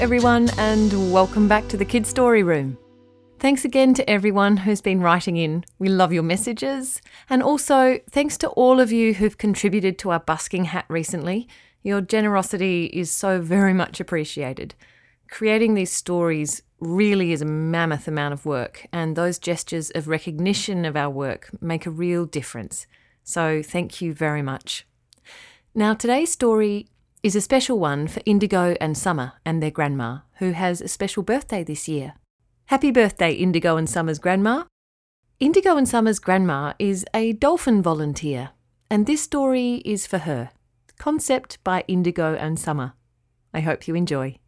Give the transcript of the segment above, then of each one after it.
Everyone, and welcome back to the Kid Story Room. Thanks again to everyone who's been writing in. We love your messages. And also, thanks to all of you who've contributed to our busking hat recently. Your generosity is so very much appreciated. Creating these stories really is a mammoth amount of work, and those gestures of recognition of our work make a real difference. So, thank you very much. Now, today's story is a special one for Indigo and Summer and their grandma, who has a special birthday this year. Happy birthday, Indigo and Summer's grandma. Indigo and Summer's grandma is a dolphin volunteer, and this story is for her. Concept by Indigo and Summer. I hope you enjoy.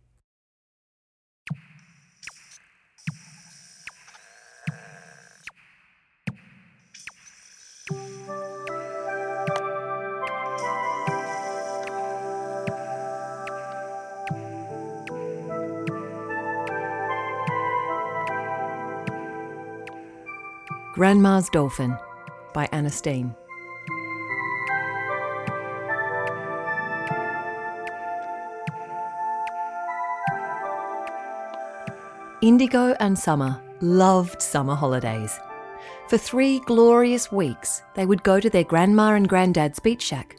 Grandma's Dolphin by Anna Steen. Indigo and Summer loved summer holidays. For three glorious weeks, they would go to their grandma and granddad's beach shack.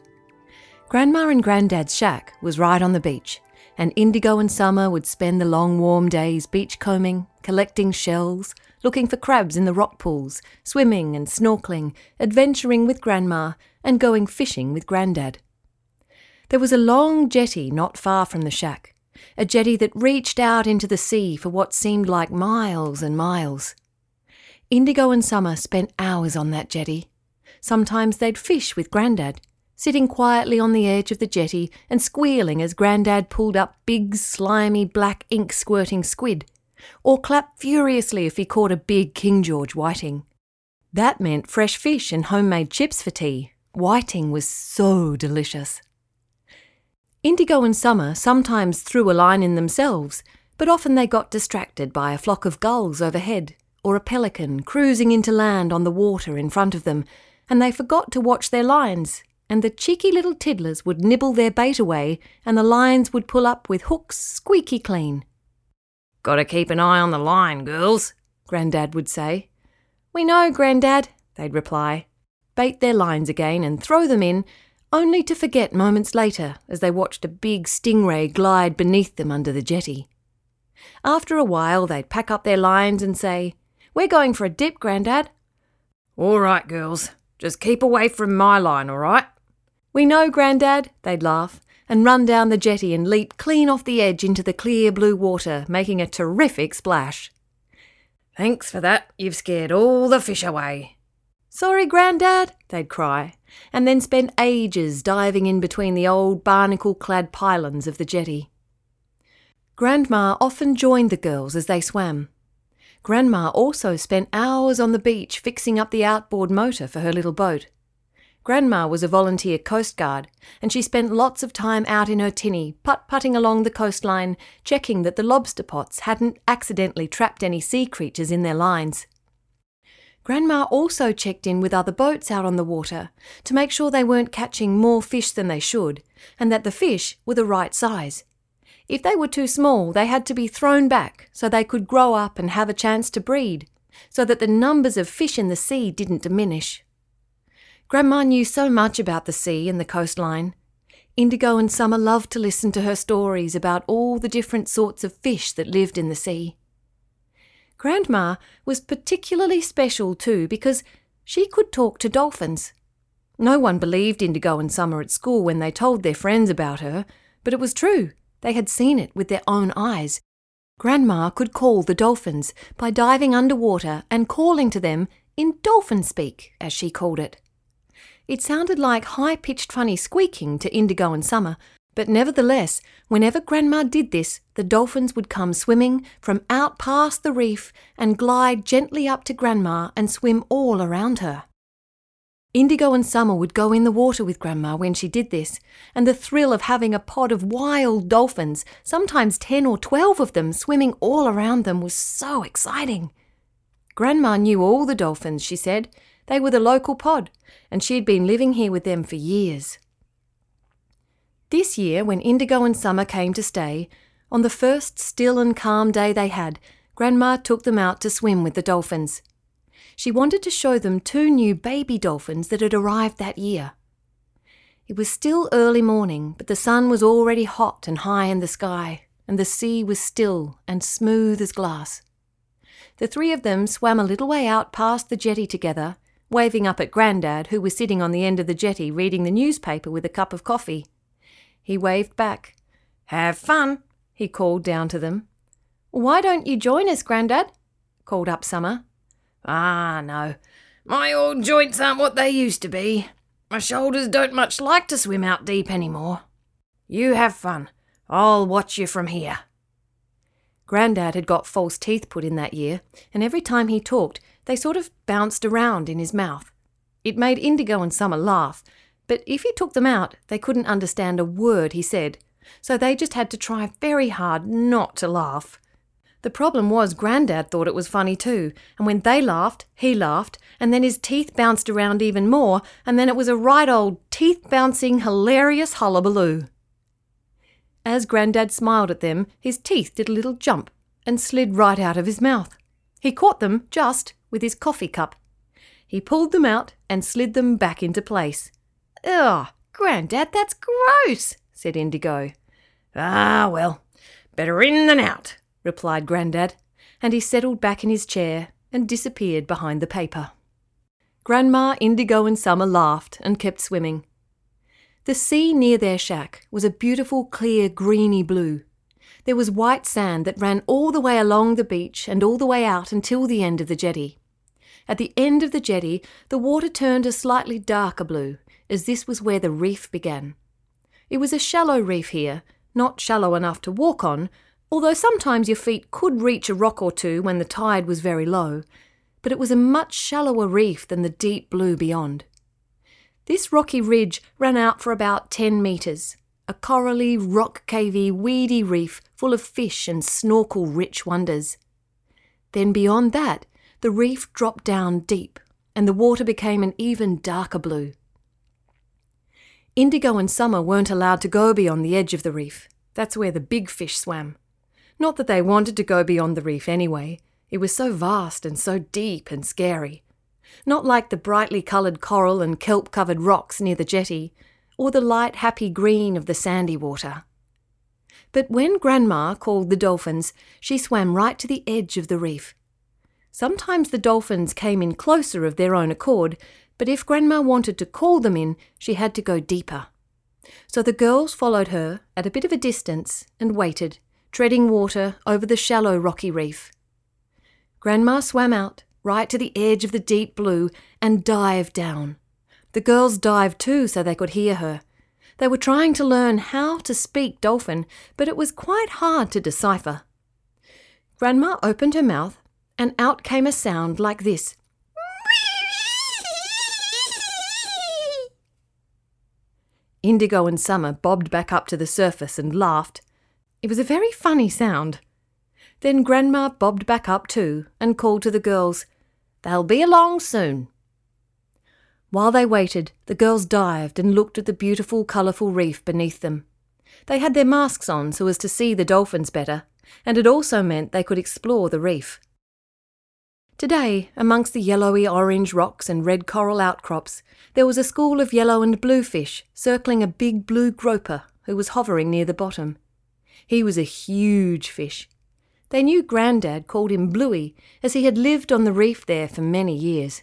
Grandma and granddad's shack was right on the beach, and Indigo and Summer would spend the long warm days beach combing, collecting shells, looking for crabs in the rock pools, swimming and snorkeling, adventuring with Grandma, and going fishing with Grandad. There was a long jetty not far from the shack, a jetty that reached out into the sea for what seemed like miles and miles. Indigo and Summer spent hours on that jetty. Sometimes they'd fish with Grandad, sitting quietly on the edge of the jetty and squealing as Grandad pulled up big, slimy, black ink squirting squid or clap furiously if he caught a big King George whiting. That meant fresh fish and homemade chips for tea. Whiting was so delicious. Indigo and Summer sometimes threw a line in themselves, but often they got distracted by a flock of gulls overhead or a pelican cruising into land on the water in front of them, and they forgot to watch their lines, and the cheeky little tiddlers would nibble their bait away, and the lines would pull up with hooks squeaky clean. Gotta keep an eye on the line, girls, Grandad would say. We know, Grandad, they'd reply, bait their lines again and throw them in, only to forget moments later as they watched a big stingray glide beneath them under the jetty. After a while, they'd pack up their lines and say, We're going for a dip, Grandad. All right, girls, just keep away from my line, all right? We know, Grandad, they'd laugh, and run down the jetty and leap clean off the edge into the clear blue water, making a terrific splash. Thanks for that, you've scared all the fish away. Sorry, Grandad, they'd cry, and then spend ages diving in between the old barnacle clad pylons of the jetty. Grandma often joined the girls as they swam. Grandma also spent hours on the beach fixing up the outboard motor for her little boat. Grandma was a volunteer Coast Guard, and she spent lots of time out in her tinny, putt putting along the coastline, checking that the lobster pots hadn't accidentally trapped any sea creatures in their lines. Grandma also checked in with other boats out on the water to make sure they weren't catching more fish than they should, and that the fish were the right size. If they were too small, they had to be thrown back so they could grow up and have a chance to breed, so that the numbers of fish in the sea didn't diminish. Grandma knew so much about the sea and the coastline. Indigo and Summer loved to listen to her stories about all the different sorts of fish that lived in the sea. Grandma was particularly special too because she could talk to dolphins. No one believed Indigo and Summer at school when they told their friends about her, but it was true. They had seen it with their own eyes. Grandma could call the dolphins by diving underwater and calling to them in dolphin speak, as she called it. It sounded like high pitched funny squeaking to Indigo and Summer, but nevertheless, whenever Grandma did this, the dolphins would come swimming from out past the reef and glide gently up to Grandma and swim all around her. Indigo and Summer would go in the water with Grandma when she did this, and the thrill of having a pod of wild dolphins, sometimes ten or twelve of them, swimming all around them was so exciting. Grandma knew all the dolphins, she said, they were the local pod, and she had been living here with them for years. This year, when Indigo and Summer came to stay, On the first still and calm day they had, Grandma took them out to swim with the dolphins. She wanted to show them two new baby dolphins that had arrived that year. It was still early morning, but the sun was already hot and high in the sky, and the sea was still and smooth as glass. The three of them swam a little way out past the jetty together, waving up at Grandad, who was sitting on the end of the jetty reading the newspaper with a cup of coffee. He waved back. Have fun, he called down to them. Why don't you join us, Grandad? called up Summer. Ah, no. My old joints aren't what they used to be. My shoulders don't much like to swim out deep any more. You have fun. I'll watch you from here. Grandad had got false teeth put in that year, and every time he talked, they sort of bounced around in his mouth. It made Indigo and Summer laugh, but if he took them out, they couldn't understand a word he said, so they just had to try very hard not to laugh. The problem was Grandad thought it was funny too, and when they laughed, he laughed, and then his teeth bounced around even more, and then it was a right old teeth bouncing, hilarious hullabaloo. As Grandad smiled at them, his teeth did a little jump and slid right out of his mouth. He caught them just with his coffee cup. He pulled them out and slid them back into place. Ugh, Grandad, that's gross, said Indigo. Ah, well, better in than out, replied Grandad, and he settled back in his chair and disappeared behind the paper. Grandma, Indigo, and Summer laughed and kept swimming. The sea near their shack was a beautiful, clear, greeny blue. There was white sand that ran all the way along the beach and all the way out until the end of the jetty. At the end of the jetty, the water turned a slightly darker blue, as this was where the reef began. It was a shallow reef here, not shallow enough to walk on, although sometimes your feet could reach a rock or two when the tide was very low, but it was a much shallower reef than the deep blue beyond. This rocky ridge ran out for about 10 metres, a corally, rock cavey, weedy reef full of fish and snorkel rich wonders. Then beyond that, the reef dropped down deep, and the water became an even darker blue. Indigo and Summer weren't allowed to go beyond the edge of the reef. That's where the big fish swam. Not that they wanted to go beyond the reef anyway. It was so vast and so deep and scary. Not like the brightly coloured coral and kelp covered rocks near the jetty, or the light happy green of the sandy water. But when Grandma called the dolphins, she swam right to the edge of the reef. Sometimes the dolphins came in closer of their own accord, but if Grandma wanted to call them in, she had to go deeper. So the girls followed her at a bit of a distance and waited treading water over the shallow rocky reef. Grandma swam out, right to the edge of the deep blue, and dived down. The girls dived too so they could hear her. They were trying to learn how to speak dolphin, but it was quite hard to decipher. Grandma opened her mouth, and out came a sound like this. Indigo and Summer bobbed back up to the surface and laughed. It was a very funny sound. Then Grandma bobbed back up too and called to the girls, They'll be along soon. While they waited, the girls dived and looked at the beautiful, colourful reef beneath them. They had their masks on so as to see the dolphins better, and it also meant they could explore the reef. Today, amongst the yellowy orange rocks and red coral outcrops, there was a school of yellow and blue fish circling a big blue groper who was hovering near the bottom. He was a huge fish. They knew Grandad called him Bluey, as he had lived on the reef there for many years.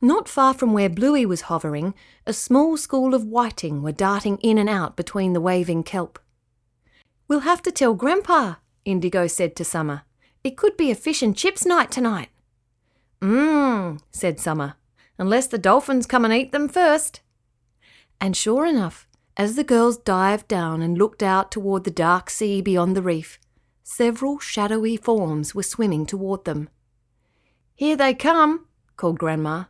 Not far from where Bluey was hovering, a small school of whiting were darting in and out between the waving kelp. We'll have to tell Grandpa, Indigo said to Summer. It could be a fish and chips night tonight. Mmm, said Summer, unless the dolphins come and eat them first. And sure enough, as the girls dived down and looked out toward the dark sea beyond the reef, several shadowy forms were swimming toward them. Here they come, called Grandma.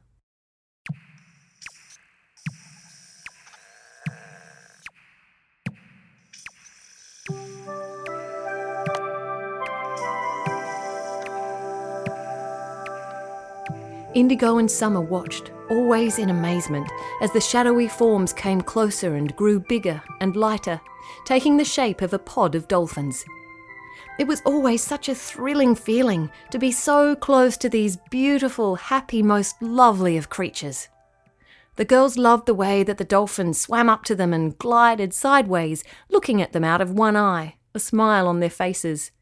Indigo and Summer watched, always in amazement, as the shadowy forms came closer and grew bigger and lighter, taking the shape of a pod of dolphins. It was always such a thrilling feeling to be so close to these beautiful, happy, most lovely of creatures. The girls loved the way that the dolphins swam up to them and glided sideways, looking at them out of one eye, a smile on their faces.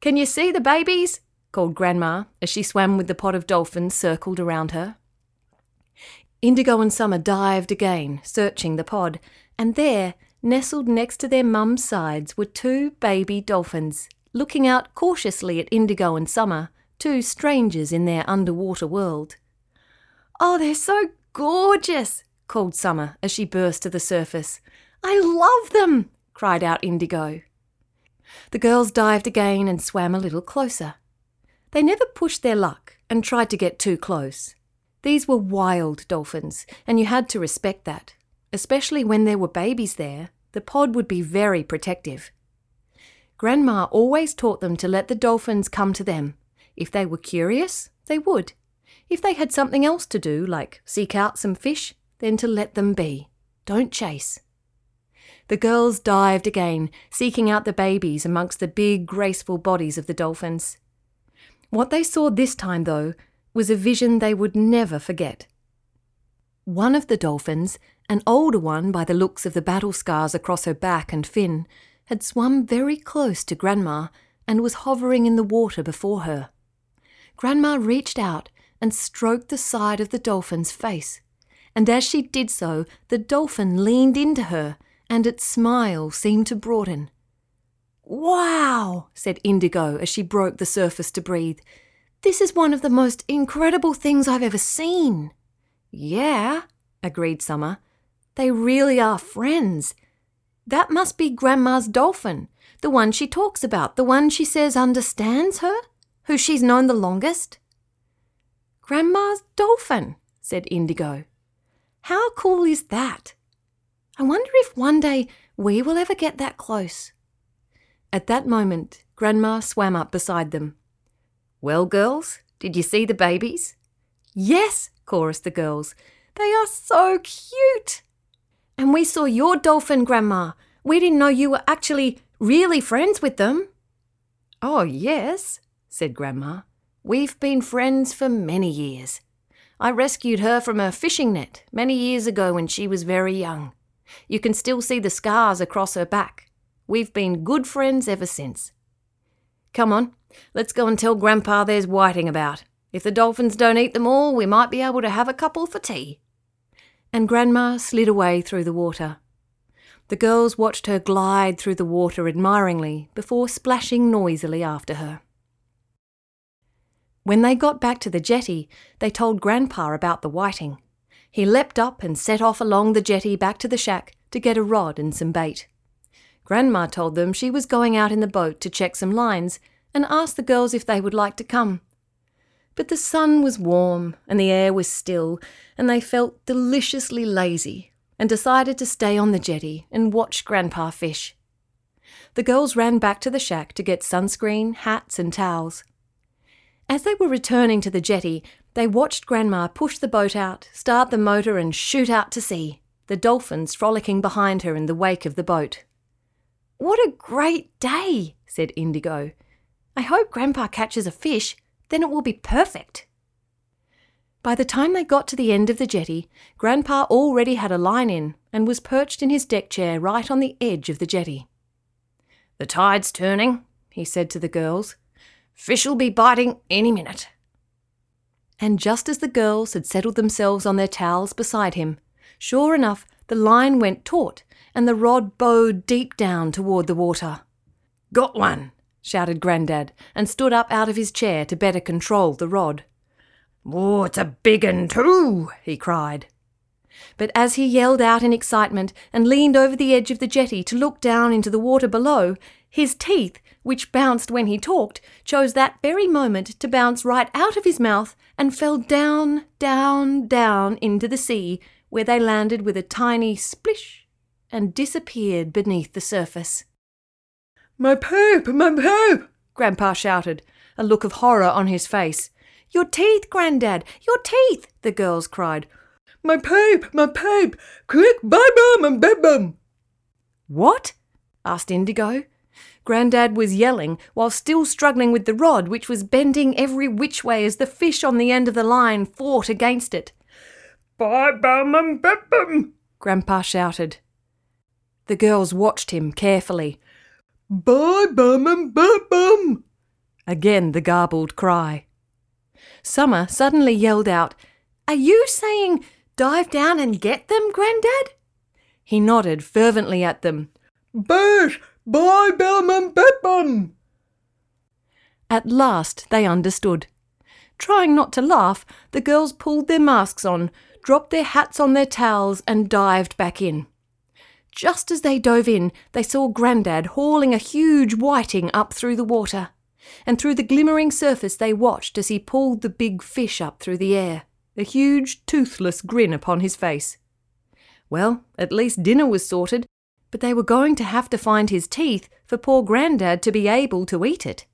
Can you see the babies? called Grandma as she swam with the pod of dolphins circled around her. Indigo and Summer dived again, searching the pod, and there, nestled next to their mum's sides, were two baby dolphins, looking out cautiously at Indigo and Summer, two strangers in their underwater world. Oh, they're so gorgeous, called Summer as she burst to the surface. I love them, cried out Indigo. The girls dived again and swam a little closer. They never pushed their luck and tried to get too close. These were wild dolphins, and you had to respect that. Especially when there were babies there, the pod would be very protective. Grandma always taught them to let the dolphins come to them. If they were curious, they would. If they had something else to do, like seek out some fish, then to let them be. Don't chase. The girls dived again, seeking out the babies amongst the big, graceful bodies of the dolphins. What they saw this time, though, was a vision they would never forget. One of the dolphins, an older one by the looks of the battle scars across her back and fin, had swum very close to Grandma and was hovering in the water before her. Grandma reached out and stroked the side of the dolphin's face, and as she did so, the dolphin leaned into her and its smile seemed to broaden. Wow, said Indigo as she broke the surface to breathe. This is one of the most incredible things I've ever seen. Yeah, agreed Summer. They really are friends. That must be Grandma's dolphin, the one she talks about, the one she says understands her, who she's known the longest. Grandma's dolphin, said Indigo. How cool is that? I wonder if one day we will ever get that close. At that moment, Grandma swam up beside them. Well, girls, did you see the babies? Yes, chorused the girls. They are so cute. And we saw your dolphin, Grandma. We didn't know you were actually really friends with them. Oh, yes, said Grandma. We've been friends for many years. I rescued her from a fishing net many years ago when she was very young. You can still see the scars across her back. We've been good friends ever since. Come on, let's go and tell Grandpa there's whiting about. If the dolphins don't eat them all, we might be able to have a couple for tea. And Grandma slid away through the water. The girls watched her glide through the water admiringly before splashing noisily after her. When they got back to the jetty, they told Grandpa about the whiting. He leapt up and set off along the jetty back to the shack to get a rod and some bait. Grandma told them she was going out in the boat to check some lines and asked the girls if they would like to come. But the sun was warm and the air was still, and they felt deliciously lazy and decided to stay on the jetty and watch Grandpa fish. The girls ran back to the shack to get sunscreen, hats, and towels. As they were returning to the jetty, they watched Grandma push the boat out, start the motor, and shoot out to sea, the dolphins frolicking behind her in the wake of the boat. What a great day, said Indigo. I hope Grandpa catches a fish, then it will be perfect. By the time they got to the end of the jetty, Grandpa already had a line in and was perched in his deck chair right on the edge of the jetty. The tide's turning, he said to the girls. Fish'll be biting any minute and just as the girls had settled themselves on their towels beside him, sure enough, the line went taut and the rod bowed deep down toward the water. Got one! Shouted Grandad, and stood up out of his chair to better control the rod. Oh, it's a big un too! he cried. But as he yelled out in excitement and leaned over the edge of the jetty to look down into the water below, his teeth, which bounced when he talked, chose that very moment to bounce right out of his mouth and fell down, down, down into the sea, where they landed with a tiny splish and disappeared beneath the surface. My poop, my poop! Grandpa shouted, a look of horror on his face. Your teeth, Grandad! Your teeth! the girls cried. My pipe! My pipe! Quick, bye-bum and bim What? asked Indigo. Grandad was yelling while still struggling with the rod, which was bending every which way as the fish on the end of the line fought against it. Bye-bum and bim Grandpa shouted. The girls watched him carefully. Bye-bum and bim Again the garbled cry. Summer suddenly yelled out, Are you saying dive down and get them, Grandad? He nodded fervently at them. Bash! Bye, Bellum and Bedbum! At last they understood. Trying not to laugh, the girls pulled their masks on, dropped their hats on their towels, and dived back in. Just as they dove in, they saw Grandad hauling a huge whiting up through the water and through the glimmering surface they watched as he pulled the big fish up through the air, a huge toothless grin upon his face. Well, at least dinner was sorted, but they were going to have to find his teeth for poor Grandad to be able to eat it.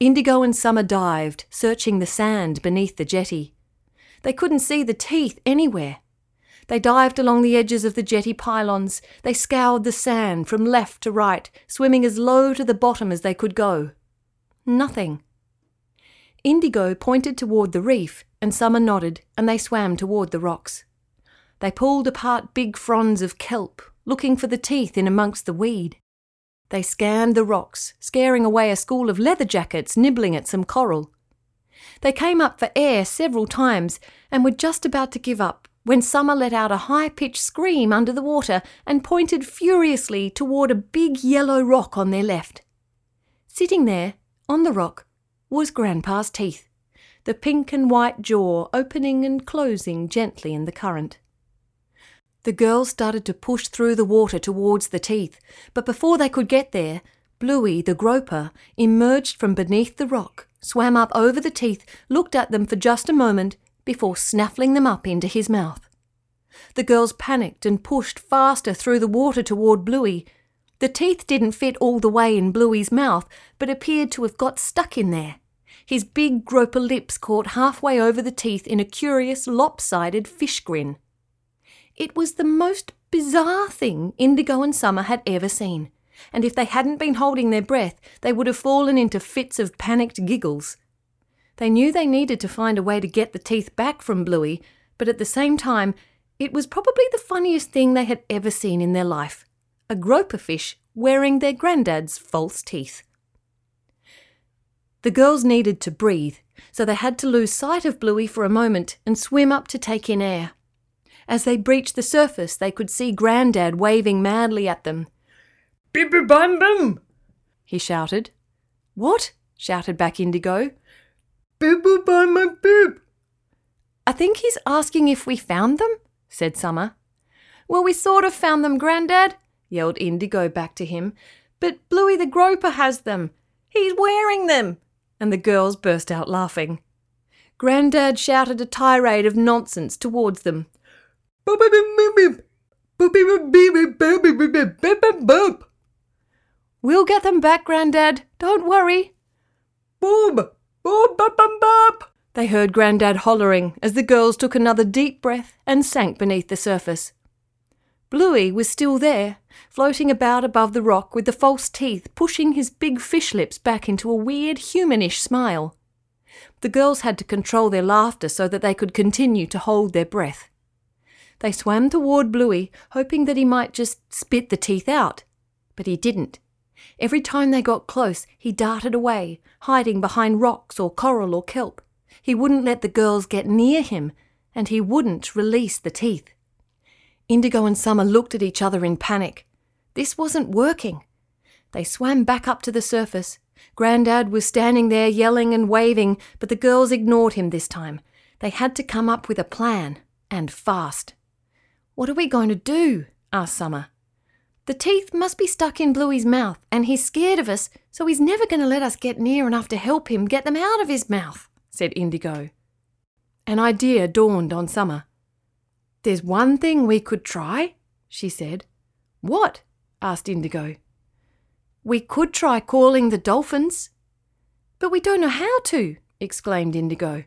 Indigo and Summer dived, searching the sand beneath the jetty. They couldn't see the teeth anywhere. They dived along the edges of the jetty pylons. They scoured the sand from left to right, swimming as low to the bottom as they could go. Nothing. Indigo pointed toward the reef, and Summer nodded, and they swam toward the rocks. They pulled apart big fronds of kelp, looking for the teeth in amongst the weed. They scanned the rocks, scaring away a school of leather jackets nibbling at some coral. They came up for air several times and were just about to give up when Summer let out a high pitched scream under the water and pointed furiously toward a big yellow rock on their left. Sitting there, on the rock, was Grandpa's teeth, the pink and white jaw opening and closing gently in the current. The girls started to push through the water towards the teeth, but before they could get there, Bluey, the groper, emerged from beneath the rock, swam up over the teeth, looked at them for just a moment, before snaffling them up into his mouth. The girls panicked and pushed faster through the water toward Bluey. The teeth didn't fit all the way in Bluey's mouth, but appeared to have got stuck in there. His big groper lips caught halfway over the teeth in a curious, lopsided fish grin. It was the most bizarre thing Indigo and Summer had ever seen, and if they hadn't been holding their breath, they would have fallen into fits of panicked giggles. They knew they needed to find a way to get the teeth back from Bluey, but at the same time, it was probably the funniest thing they had ever seen in their life a groper fish wearing their granddad's false teeth. The girls needed to breathe, so they had to lose sight of Bluey for a moment and swim up to take in air. As they breached the surface, they could see Grandad waving madly at them. Bip bum bum! He shouted. What? shouted back Indigo. Bibble by my bib. I think he's asking if we found them, said Summer. Well, we sort of found them, Grandad, yelled Indigo back to him. But Bluey the Groper has them. He's wearing them. And the girls burst out laughing. Grandad shouted a tirade of nonsense towards them. We'll get them back, Grandad. Don't worry. Bob, Bob, bop, bop, bop. They heard Grandad hollering as the girls took another deep breath and sank beneath the surface. Bluey was still there, floating about above the rock with the false teeth pushing his big fish lips back into a weird humanish smile. The girls had to control their laughter so that they could continue to hold their breath. They swam toward Bluey, hoping that he might just spit the teeth out, but he didn't. Every time they got close, he darted away, hiding behind rocks or coral or kelp. He wouldn't let the girls get near him, and he wouldn't release the teeth. Indigo and Summer looked at each other in panic. This wasn't working. They swam back up to the surface. Grandad was standing there yelling and waving, but the girls ignored him this time. They had to come up with a plan, and fast. What are we going to do? asked Summer. The teeth must be stuck in Bluey's mouth, and he's scared of us, so he's never going to let us get near enough to help him get them out of his mouth, said Indigo. An idea dawned on Summer. There's one thing we could try, she said. What? asked Indigo. We could try calling the dolphins. But we don't know how to, exclaimed Indigo.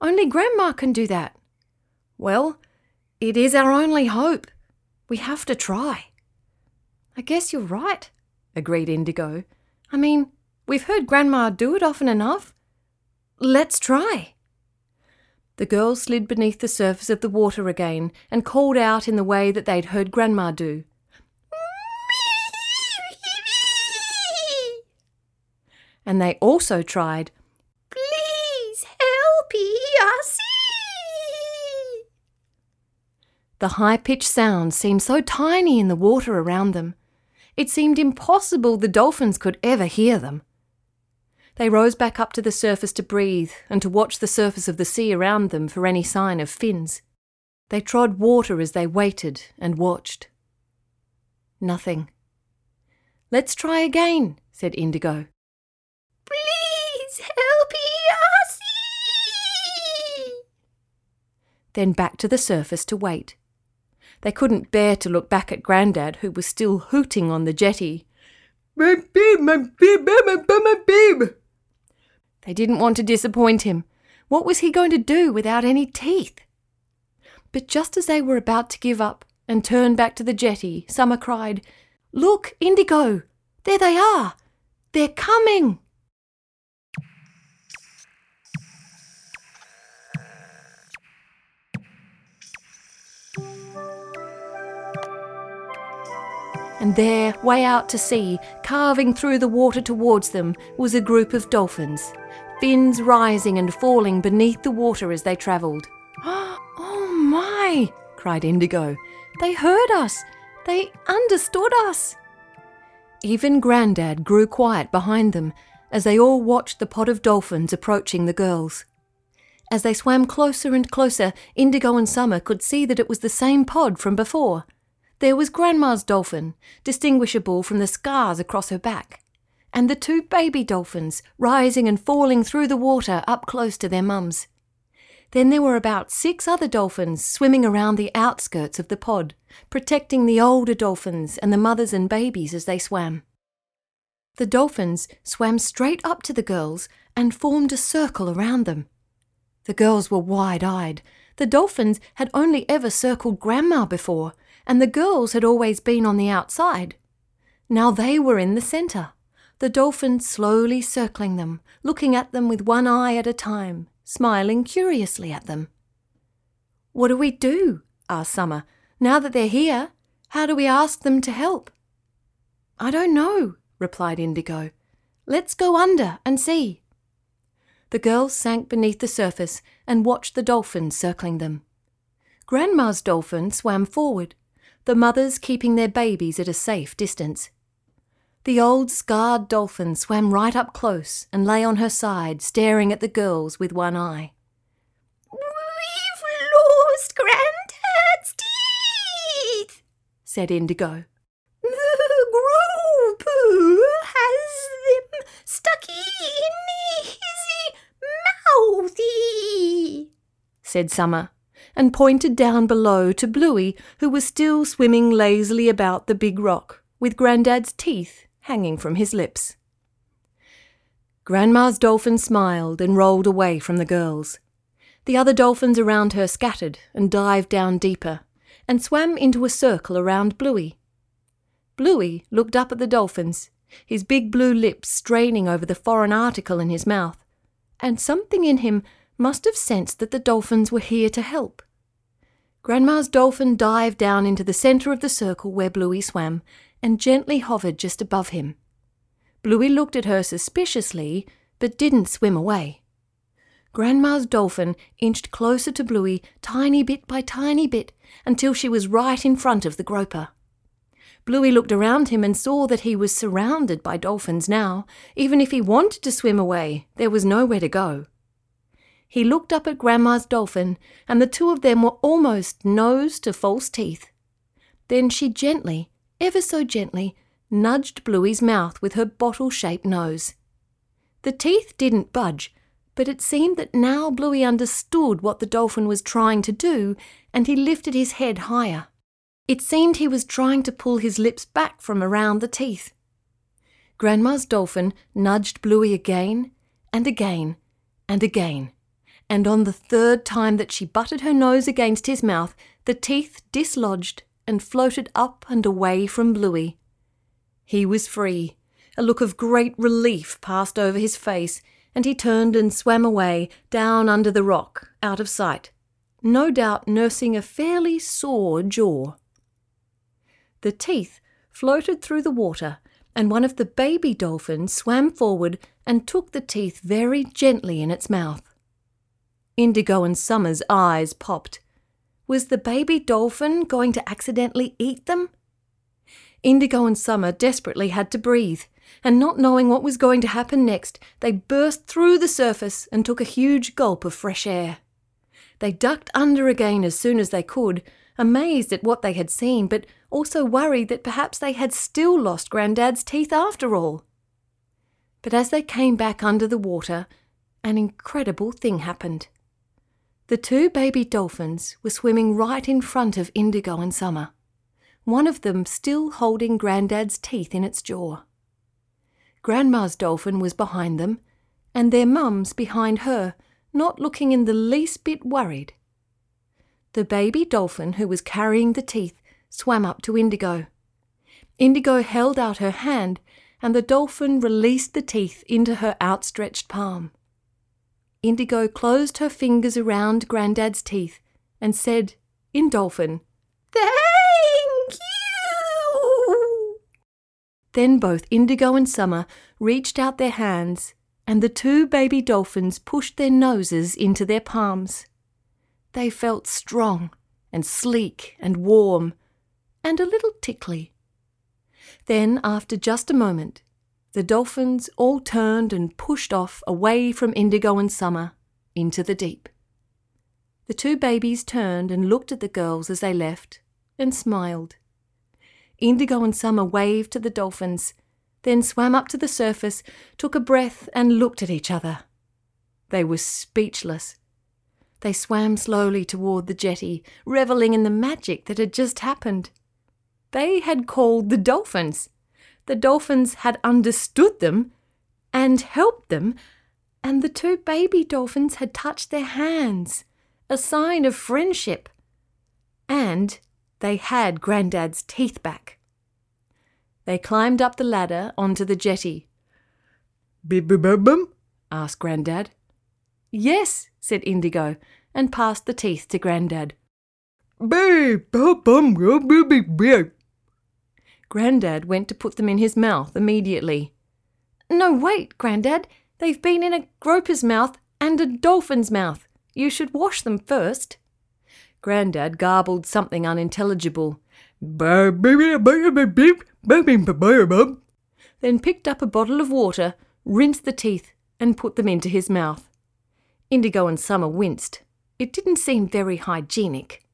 Only Grandma can do that. Well, it is our only hope. We have to try. I guess you're right, agreed Indigo. I mean, we've heard Grandma do it often enough. Let's try. The girls slid beneath the surface of the water again and called out in the way that they'd heard Grandma do. And they also tried, Please help us. The high pitched sounds seemed so tiny in the water around them. It seemed impossible the dolphins could ever hear them. They rose back up to the surface to breathe and to watch the surface of the sea around them for any sign of fins. They trod water as they waited and watched. Nothing. Let's try again, said Indigo. Please help us. Then back to the surface to wait. They couldn't bear to look back at Grandad, who was still hooting on the jetty. My babe, my babe, my babe, my babe. They didn't want to disappoint him. What was he going to do without any teeth? But just as they were about to give up and turn back to the jetty, Summer cried, Look, Indigo! There they are! They're coming! And there, way out to sea, carving through the water towards them, was a group of dolphins, fins rising and falling beneath the water as they travelled. Oh my! cried Indigo. They heard us! They understood us! Even Grandad grew quiet behind them as they all watched the pod of dolphins approaching the girls. As they swam closer and closer, Indigo and Summer could see that it was the same pod from before. There was Grandma's dolphin, distinguishable from the scars across her back, and the two baby dolphins rising and falling through the water up close to their mums. Then there were about six other dolphins swimming around the outskirts of the pod, protecting the older dolphins and the mothers and babies as they swam. The dolphins swam straight up to the girls and formed a circle around them. The girls were wide eyed. The dolphins had only ever circled Grandma before, and the girls had always been on the outside. Now they were in the centre, the dolphin slowly circling them, looking at them with one eye at a time, smiling curiously at them. What do we do? asked Summer. Now that they're here, how do we ask them to help? I don't know, replied Indigo. Let's go under and see. The girls sank beneath the surface and watched the dolphins circling them. Grandma's dolphin swam forward, the mothers keeping their babies at a safe distance. The old scarred dolphin swam right up close and lay on her side, staring at the girls with one eye. We've lost Granddad's teeth, said Indigo. The group has them stuck in his mouthy, said Summer, and pointed down below to Bluey, who was still swimming lazily about the big rock, with Grandad's teeth hanging from his lips. Grandma's dolphin smiled and rolled away from the girls. The other dolphins around her scattered and dived down deeper, and swam into a circle around Bluey. Bluey looked up at the dolphins, his big blue lips straining over the foreign article in his mouth, and something in him must have sensed that the dolphins were here to help. Grandma's dolphin dived down into the centre of the circle where Bluey swam and gently hovered just above him. Bluey looked at her suspiciously, but didn't swim away. Grandma's dolphin inched closer to Bluey, tiny bit by tiny bit, until she was right in front of the groper. Bluey looked around him and saw that he was surrounded by dolphins now. Even if he wanted to swim away, there was nowhere to go. He looked up at Grandma's dolphin, and the two of them were almost nose to false teeth. Then she gently, ever so gently, nudged Bluey's mouth with her bottle shaped nose. The teeth didn't budge, but it seemed that now Bluey understood what the dolphin was trying to do, and he lifted his head higher. It seemed he was trying to pull his lips back from around the teeth. Grandma's dolphin nudged Bluey again and again, and again. And on the third time that she butted her nose against his mouth, the teeth dislodged and floated up and away from Bluey. He was free. A look of great relief passed over his face, and he turned and swam away, down under the rock, out of sight, no doubt nursing a fairly sore jaw. The teeth floated through the water, and one of the baby dolphins swam forward and took the teeth very gently in its mouth. Indigo and Summer's eyes popped. Was the baby dolphin going to accidentally eat them? Indigo and Summer desperately had to breathe, and not knowing what was going to happen next, they burst through the surface and took a huge gulp of fresh air. They ducked under again as soon as they could, amazed at what they had seen, but also worried that perhaps they had still lost Grandad's teeth after all. But as they came back under the water, an incredible thing happened. The two baby dolphins were swimming right in front of Indigo and Summer, one of them still holding Grandad's teeth in its jaw. Grandma's dolphin was behind them, and their mums behind her, not looking in the least bit worried. The baby dolphin who was carrying the teeth swam up to Indigo. Indigo held out her hand, and the dolphin released the teeth into her outstretched palm. Indigo closed her fingers around Grandad's teeth and said, in dolphin, Thank you! Then both Indigo and Summer reached out their hands, and the two baby dolphins pushed their noses into their palms. They felt strong and sleek and warm and a little tickly. Then, after just a moment, the dolphins all turned and pushed off away from Indigo and Summer into the deep. The two babies turned and looked at the girls as they left and smiled. Indigo and Summer waved to the dolphins, then swam up to the surface, took a breath, and looked at each other. They were speechless. They swam slowly toward the jetty, revelling in the magic that had just happened. They had called the dolphins. The dolphins had understood them and helped them, and the two baby dolphins had touched their hands, a sign of friendship. And they had Grandad's teeth back. They climbed up the ladder onto the jetty. Bib bib bum bum. asked Grandad. Yes, said Indigo, and passed the teeth to Grandad. Bib bum bum bum bib bib. Grandad went to put them in his mouth immediately. No, wait, Grandad. They've been in a groper's mouth and a dolphin's mouth. You should wash them first. Grandad garbled something unintelligible. Then picked up a bottle of water, rinsed the teeth, and put them into his mouth. Indigo and Summer winced. It didn't seem very hygienic.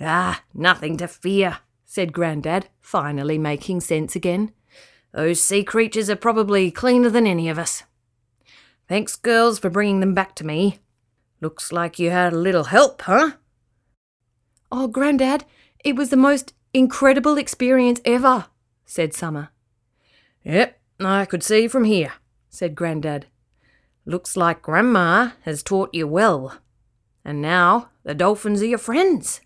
Ah, nothing to fear, said Grandad, finally making sense again. Those sea creatures are probably cleaner than any of us. Thanks, girls, for bringing them back to me. Looks like you had a little help, huh? Oh, Grandad, it was the most incredible experience ever, said Summer. Yep, I could see from here, said Grandad. Looks like Grandma has taught you well. And now the dolphins are your friends.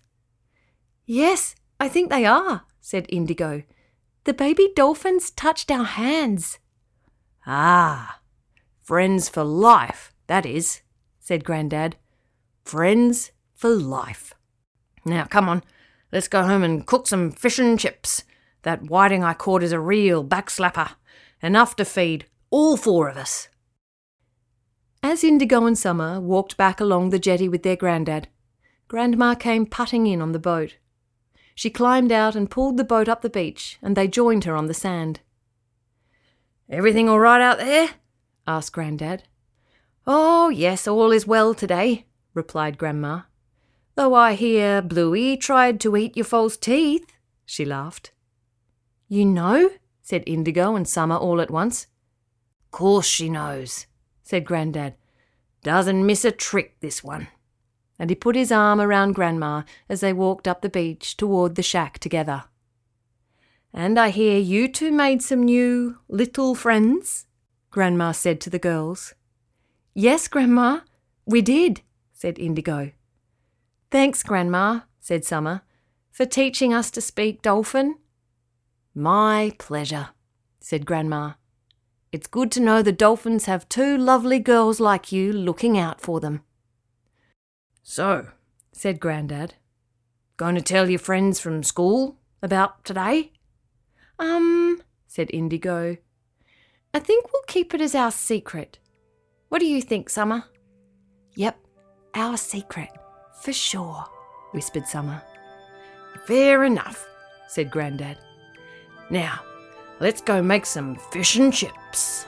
Yes, I think they are, said Indigo. The baby dolphins touched our hands. Ah, friends for life, that is, said Grandad. Friends for life. Now, come on, let's go home and cook some fish and chips. That whiting I caught is a real backslapper. Enough to feed all four of us. As Indigo and Summer walked back along the jetty with their grandad, Grandma came putting in on the boat. She climbed out and pulled the boat up the beach, and they joined her on the sand. Everything all right out there? asked Grandad. Oh, yes, all is well today, replied Grandma. Though I hear Bluey tried to eat your false teeth, she laughed. You know? said Indigo and Summer all at once. Course she knows, said Grandad, Doesn't miss a trick, this one. And he put his arm around Grandma as they walked up the beach toward the shack together. And I hear you two made some new little friends, Grandma said to the girls. Yes, Grandma, we did, said Indigo. Thanks, Grandma, said Summer, for teaching us to speak dolphin. My pleasure, said Grandma. It's good to know the dolphins have two lovely girls like you looking out for them. So, said Grandad. going to tell your friends from school about today? Um, said Indigo. I think we'll keep it as our secret. What do you think, Summer? Yep, our secret, for sure, whispered Summer. Fair enough, said Grandad. Now, let's go make some fish and chips.